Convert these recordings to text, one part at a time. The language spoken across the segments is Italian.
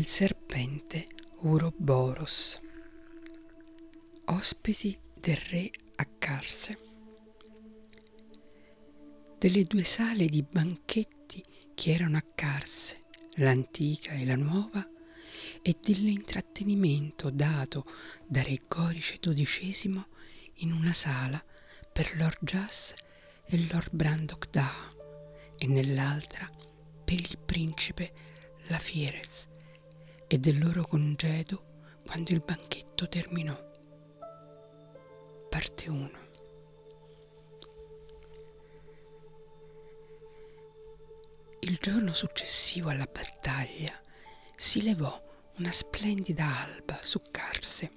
Il serpente Uroboros. Ospiti del re a Carse. Delle due sale di banchetti che erano a Carse, l'antica e la nuova, e dell'intrattenimento dato da Re Gorice XII in una sala per Lord Jas e Lord Brandok Daha e nell'altra per il principe Lafierez e del loro congedo quando il banchetto terminò. Parte 1 Il giorno successivo alla battaglia si levò una splendida alba su Carse.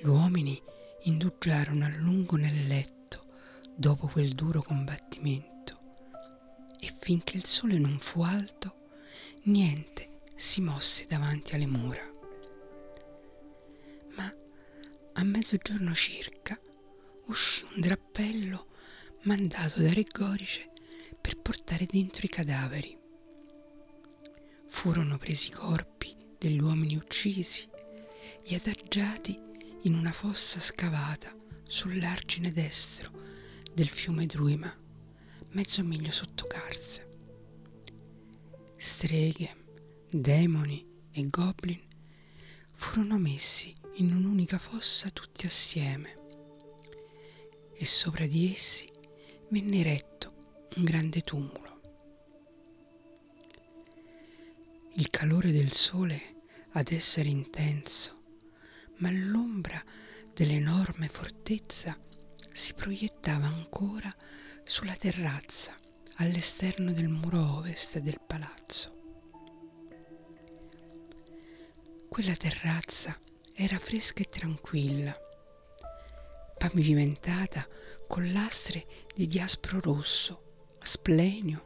Gli uomini indugiarono a lungo nel letto dopo quel duro combattimento e finché il sole non fu alto, niente si mosse davanti alle mura. Ma a mezzogiorno circa uscì un drappello mandato da Re Gorice per portare dentro i cadaveri. Furono presi i corpi degli uomini uccisi e adagiati in una fossa scavata sull'argine destro del fiume Druima, mezzo miglio sotto Carse. Streghe, demoni e goblin furono messi in un'unica fossa tutti assieme e sopra di essi venne eretto un grande tumulo. Il calore del sole adesso era intenso, ma l'ombra dell'enorme fortezza si proiettava ancora sulla terrazza all'esterno del muro ovest del palazzo. Quella terrazza era fresca e tranquilla, pavimentata con lastre di diaspro rosso, splenio,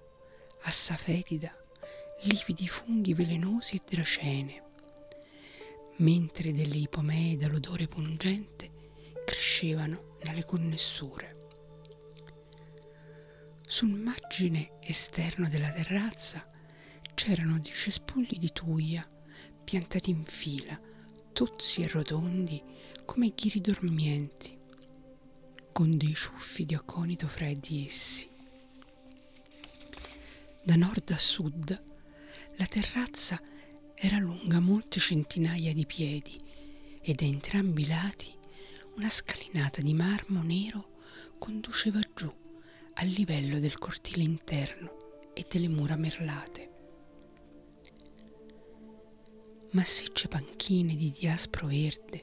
assafetida, lividi funghi velenosi e dracene, mentre delle ipomee dall'odore pungente crescevano nelle connessure. Sul margine esterno della terrazza c'erano dei cespugli di tuia piantati in fila, tozzi e rotondi come ghiri dormienti, con dei ciuffi di aconito fra di essi. Da nord a sud la terrazza era lunga molte centinaia di piedi e da entrambi i lati una scalinata di marmo nero conduceva giù al livello del cortile interno e delle mura merlate. Massicce panchine di diaspro verde,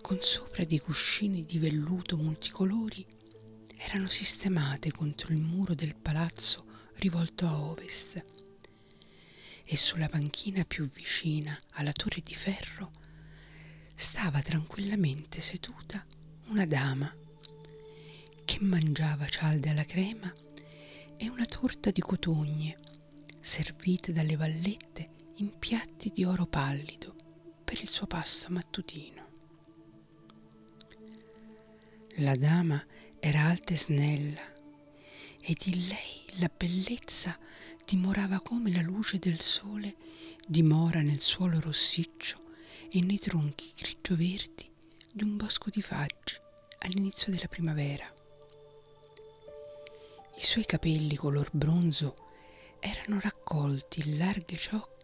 con sopra dei cuscini di velluto multicolori, erano sistemate contro il muro del palazzo rivolto a ovest. E sulla panchina più vicina alla torre di ferro stava tranquillamente seduta una dama che mangiava cialde alla crema e una torta di cotogne servite dalle vallette in piatti di oro pallido per il suo pasto mattutino. La dama era alta e snella ed in lei la bellezza dimorava come la luce del sole dimora nel suolo rossiccio e nei tronchi grigio-verdi di un bosco di faggi all'inizio della primavera. I suoi capelli color bronzo erano raccolti in larghe ciocche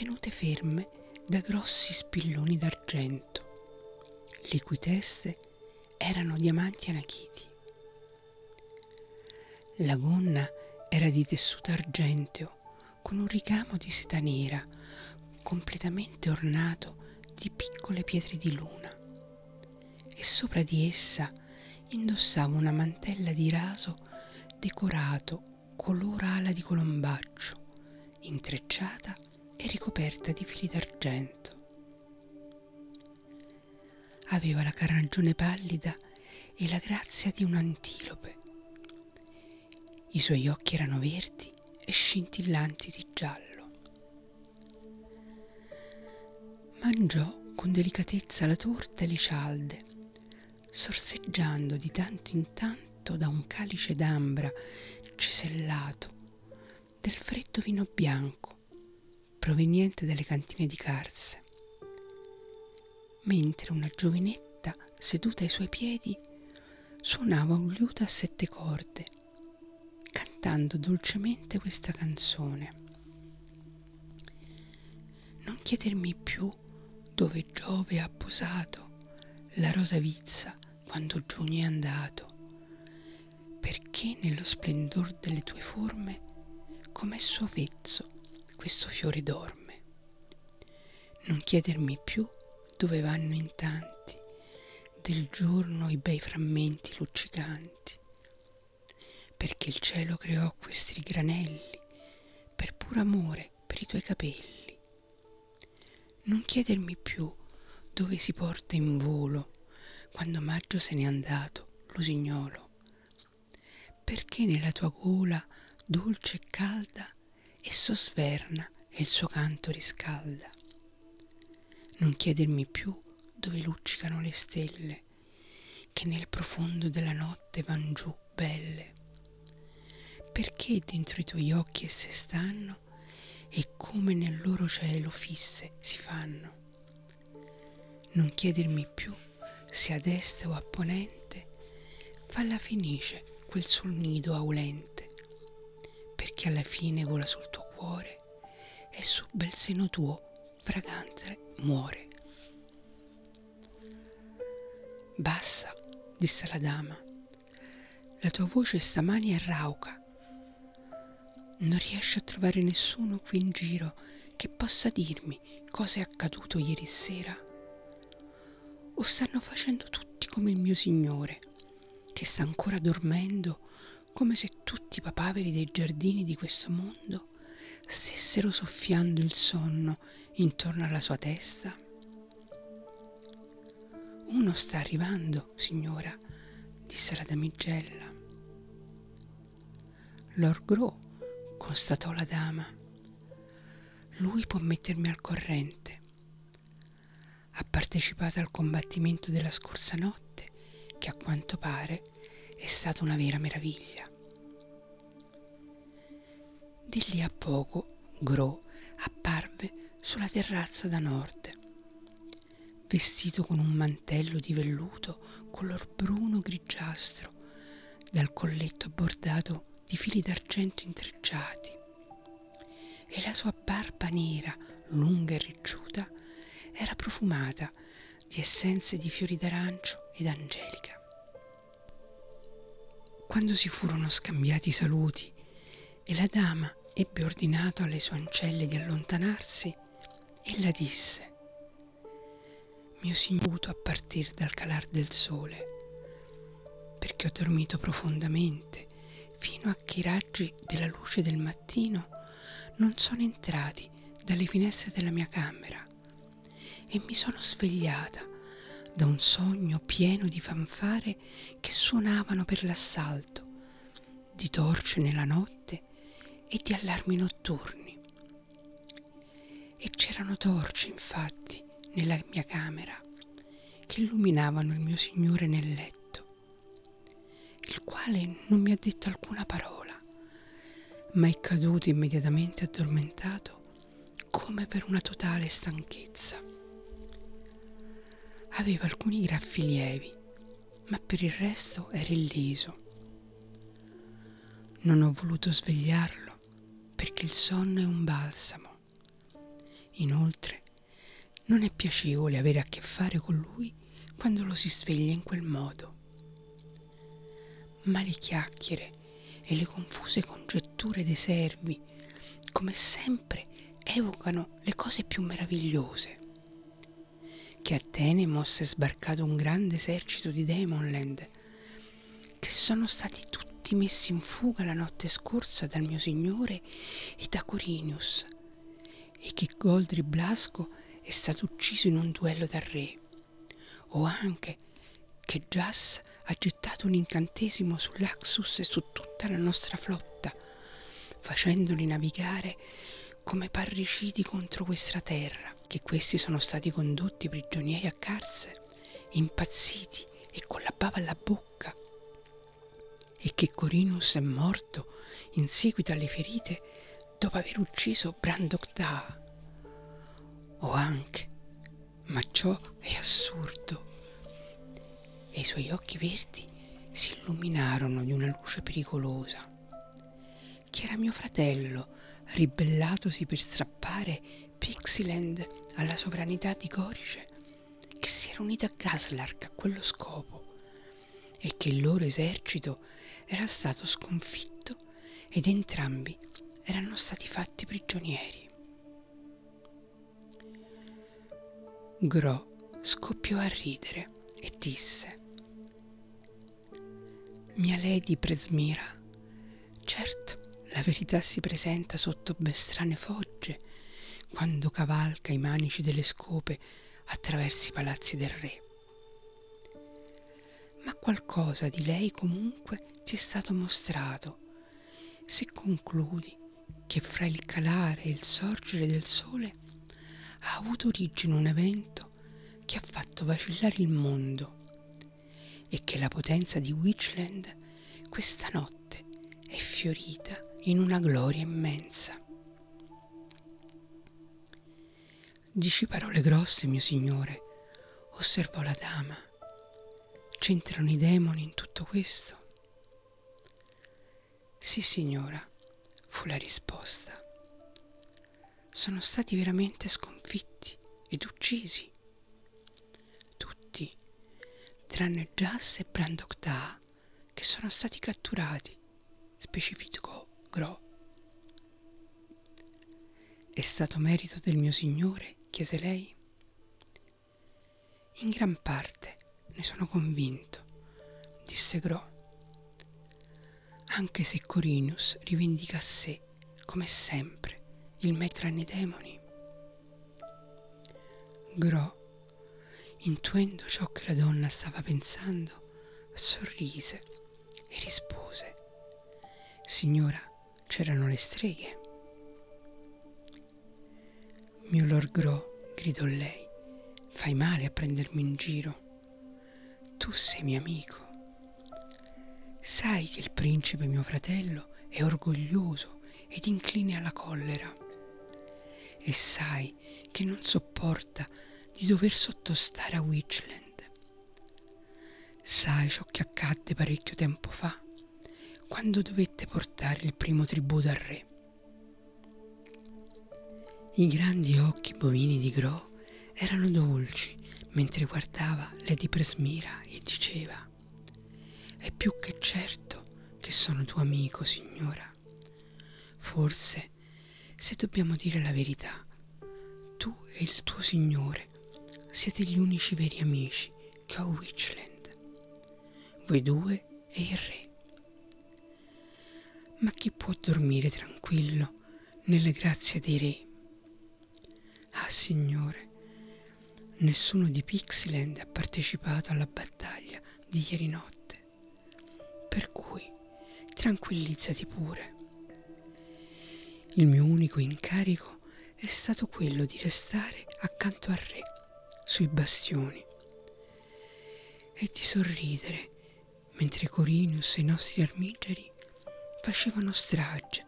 tenute ferme da grossi spilloni d'argento, le cui teste erano diamanti anachiti. La gonna era di tessuto argenteo con un ricamo di seta nera completamente ornato di piccole pietre di luna e sopra di essa indossava una mantella di raso decorato color ala di colombaccio intrecciata e ricoperta di fili d'argento. Aveva la carnagione pallida e la grazia di un'antilope. I suoi occhi erano verdi e scintillanti di giallo. Mangiò con delicatezza la torta e le cialde, sorseggiando di tanto in tanto da un calice d'ambra cesellato del freddo vino bianco proveniente dalle cantine di Carse, mentre una giovinetta seduta ai suoi piedi suonava un liuto a sette corde, cantando dolcemente questa canzone. Non chiedermi più dove Giove ha posato la rosa vizza quando giugno è andato, perché nello splendor delle tue forme, come suo vezzo, questo fiore dorme. Non chiedermi più dove vanno in tanti del giorno i bei frammenti luccicanti, perché il cielo creò questi granelli per puro amore per i tuoi capelli. Non chiedermi più dove si porta in volo quando maggio se n'è andato l'usignolo, perché nella tua gola dolce e calda esso sverna e il suo canto riscalda. Non chiedermi più dove luccicano le stelle, che nel profondo della notte van giù belle, perché dentro i tuoi occhi esse stanno e come nel loro cielo fisse si fanno. Non chiedermi più se ad est o a ponente fa la fenice quel sul nido aulente, perché alla fine vola sul tuo cuore e sul bel seno tuo fragante muore. Bassa, disse la dama, la tua voce stamani è rauca. Non riesci a trovare nessuno qui in giro che possa dirmi cosa è accaduto ieri sera? O stanno facendo tutti come il mio signore, che sta ancora dormendo come se tutti i papaveri dei giardini di questo mondo stessero soffiando il sonno intorno alla sua testa? Uno sta arrivando, signora, disse la damigella. Lord Gros, constatò la dama. Lui può mettermi al corrente. Ha partecipato al combattimento della scorsa notte, che a quanto pare è stata una vera meraviglia. Di lì a poco Gros apparve sulla terrazza da nord, vestito con un mantello di velluto color bruno grigiastro, dal colletto bordato di fili d'argento intrecciati, e la sua barba nera, lunga e ricciuta, era profumata di essenze di fiori d'arancio ed angelica. Quando si furono scambiati i saluti e la dama ebbe ordinato alle sue ancelle di allontanarsi, ella disse mio signuto a partir dal calar del sole, perché ho dormito profondamente fino a che i raggi della luce del mattino non sono entrati dalle finestre della mia camera e mi sono svegliata da un sogno pieno di fanfare che suonavano per l'assalto, di torce nella notte e di allarmi notturni. E c'erano torce, infatti, nella mia camera che illuminavano il mio Signore nel letto, il quale non mi ha detto alcuna parola, ma è caduto immediatamente addormentato come per una totale stanchezza. Aveva alcuni graffi lievi, ma per il resto era illeso. Non ho voluto svegliarlo perché il sonno è un balsamo. Inoltre, non è piacevole avere a che fare con lui quando lo si sveglia in quel modo. Ma le chiacchiere e le confuse congetture dei servi, come sempre, evocano le cose più meravigliose. Che Atene mosse sbarcato un grande esercito di Demonland, che sono stati tutti messi in fuga la notte scorsa dal mio signore e da Corinius, e che Goldri Blasco è stato ucciso in un duello dal re, o anche che Jas ha gettato un incantesimo sull'Axus e su tutta la nostra flotta, facendoli navigare come parricidi contro questa terra, che questi sono stati condotti prigionieri a Carse, impazziti e con la bava alla bocca, e che Corinus è morto in seguito alle ferite dopo aver ucciso Brandok Da. o anche, ma ciò è assurdo. E i suoi occhi verdi si illuminarono di una luce pericolosa. Chi era mio fratello, ribellatosi per strappare Pixiland alla sovranità di Gorice, che si era unito a Gaslark a quello scopo, e che il loro esercito era stato sconfitto ed entrambi erano stati fatti prigionieri. Gro scoppiò a ridere e disse Mia Lady Presmira, certo la verità si presenta sotto ben strane fogge quando cavalca i manici delle scope attraverso i palazzi del re. Ma qualcosa di lei comunque ti è stato mostrato, se concludi che fra il calare e il sorgere del sole ha avuto origine un evento che ha fatto vacillare il mondo e che la potenza di Witchland questa notte è fiorita in una gloria immensa. Dici parole grosse, mio signore, osservò la dama. C'entrano i demoni in tutto questo? Sì, signora, fu la risposta. Sono stati veramente sconfitti ed uccisi. Tutti, tranne Jas e Brandocta, che sono stati catturati, specificò Gro. È stato merito del mio signore chiese lei. In gran parte ne sono convinto, disse Gro, anche se Corinius rivendica a sé, come sempre, il metro nei demoni. Gro, intuendo ciò che la donna stava pensando, sorrise e rispose, Signora, c'erano le streghe. Mio Lord Gro, gridò lei, fai male a prendermi in giro. Tu sei mio amico. Sai che il principe mio fratello è orgoglioso ed incline alla collera. E sai che non sopporta di dover sottostare a Witchland. Sai ciò che accadde parecchio tempo fa, quando dovette portare il primo tributo al re. I grandi occhi bovini di Gro erano dolci mentre guardava Lady Presmira e diceva È più che certo che sono tuo amico, signora. Forse, se dobbiamo dire la verità, tu e il tuo signore siete gli unici veri amici che ho a Witchland. Voi due e il re. Ma chi può dormire tranquillo nelle grazie dei re? Ah, Signore, nessuno di Pixiland ha partecipato alla battaglia di ieri notte, per cui tranquillizzati pure. Il mio unico incarico è stato quello di restare accanto al re, sui bastioni, e di sorridere mentre Corinius e i nostri armigeri facevano strage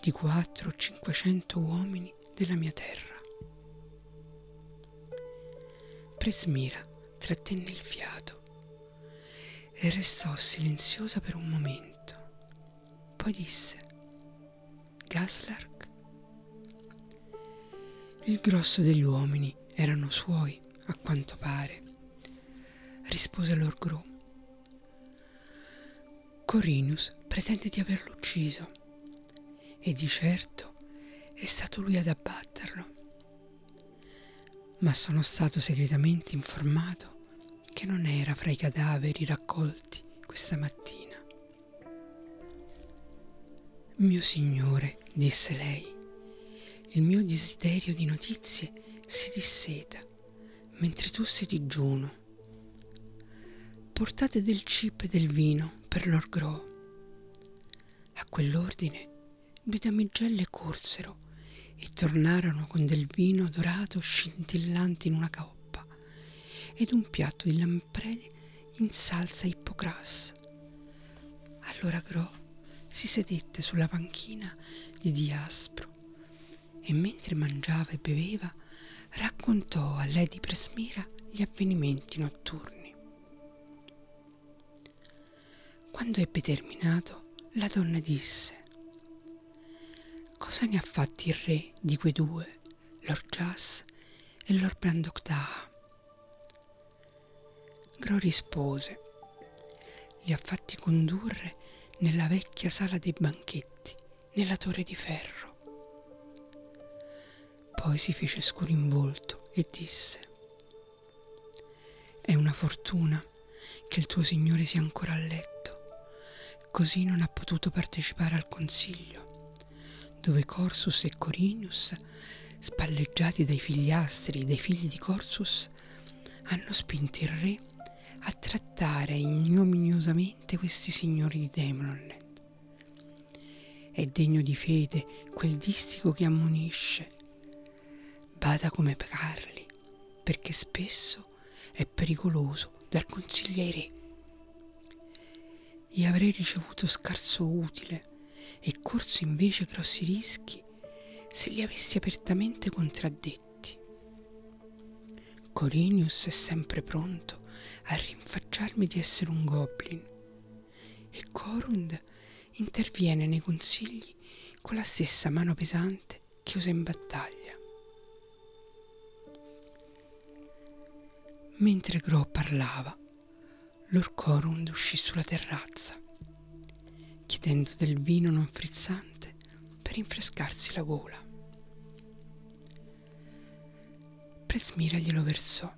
di quattro o cinquecento uomini della mia terra. Presmira trattenne il fiato e restò silenziosa per un momento. Poi disse, Gaslark? Il grosso degli uomini erano suoi, a quanto pare, rispose Lord Gru. Corinus pretende di averlo ucciso e di certo è stato lui ad abbatterlo ma sono stato segretamente informato che non era fra i cadaveri raccolti questa mattina. Mio signore, disse lei, il mio desiderio di notizie si disseta mentre tu sei digiuno. Portate del cibo e del vino per Lord Grow. A quell'ordine due damigelle corsero e tornarono con del vino dorato scintillante in una coppa ed un piatto di lamprede in salsa ippocras. Allora Gro si sedette sulla panchina di Diaspro e mentre mangiava e beveva raccontò a Lady Presmira gli avvenimenti notturni. Quando ebbe terminato, la donna disse Cosa ne ha fatti il re di quei due, Lord Jas e Lord Brandoctaa? Gro rispose Li ha fatti condurre nella vecchia sala dei banchetti, nella torre di ferro. Poi si fece scuro in volto e disse È una fortuna che il tuo Signore sia ancora a letto, così non ha potuto partecipare al consiglio, dove Corsus e Corinius, spalleggiati dai figliastri dei figli di Corsus, hanno spinto il re a trattare ignominiosamente questi signori di Demonland. È degno di fede quel distico che ammonisce. Bada come parli, perché spesso è pericoloso dar consigli ai re. E avrei ricevuto scarso utile e corso invece grossi rischi se li avessi apertamente contraddetti. Corinius è sempre pronto a rinfacciarmi di essere un goblin e Corund interviene nei consigli con la stessa mano pesante che usa in battaglia. Mentre Gro parlava, Lord Corund uscì sulla terrazza, chiedendo del vino non frizzante per rinfrescarsi la gola. Presmira glielo versò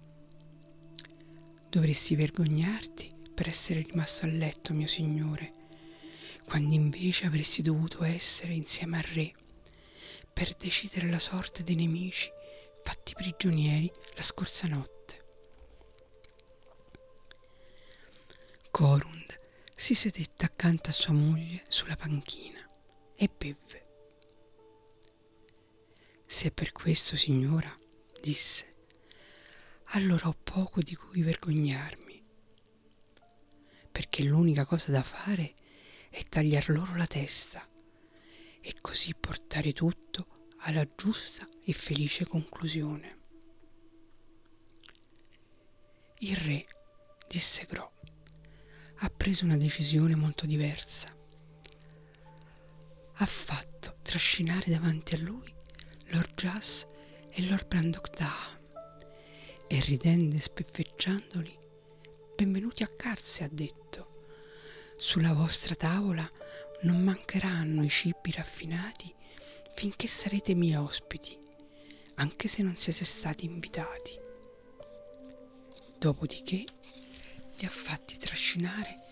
Dovresti vergognarti per essere rimasto a letto, mio signore, quando invece avresti dovuto essere insieme al re per decidere la sorte dei nemici fatti prigionieri la scorsa notte. Corund si sedette accanto a sua moglie sulla panchina e bevve. Se è per questo, signora, disse, allora ho poco di cui vergognarmi, perché l'unica cosa da fare è tagliar loro la testa e così portare tutto alla giusta e felice conclusione. Il re, disse Gro, ha preso una decisione molto diversa. Ha fatto trascinare davanti a lui Lord Jas e Lord Brandoctaa e ridendo e speffeggiandoli, benvenuti a Carse, ha detto. Sulla vostra tavola non mancheranno i cibi raffinati finché sarete miei ospiti, anche se non siete stati invitati. Dopodiché li ha fatti trascinare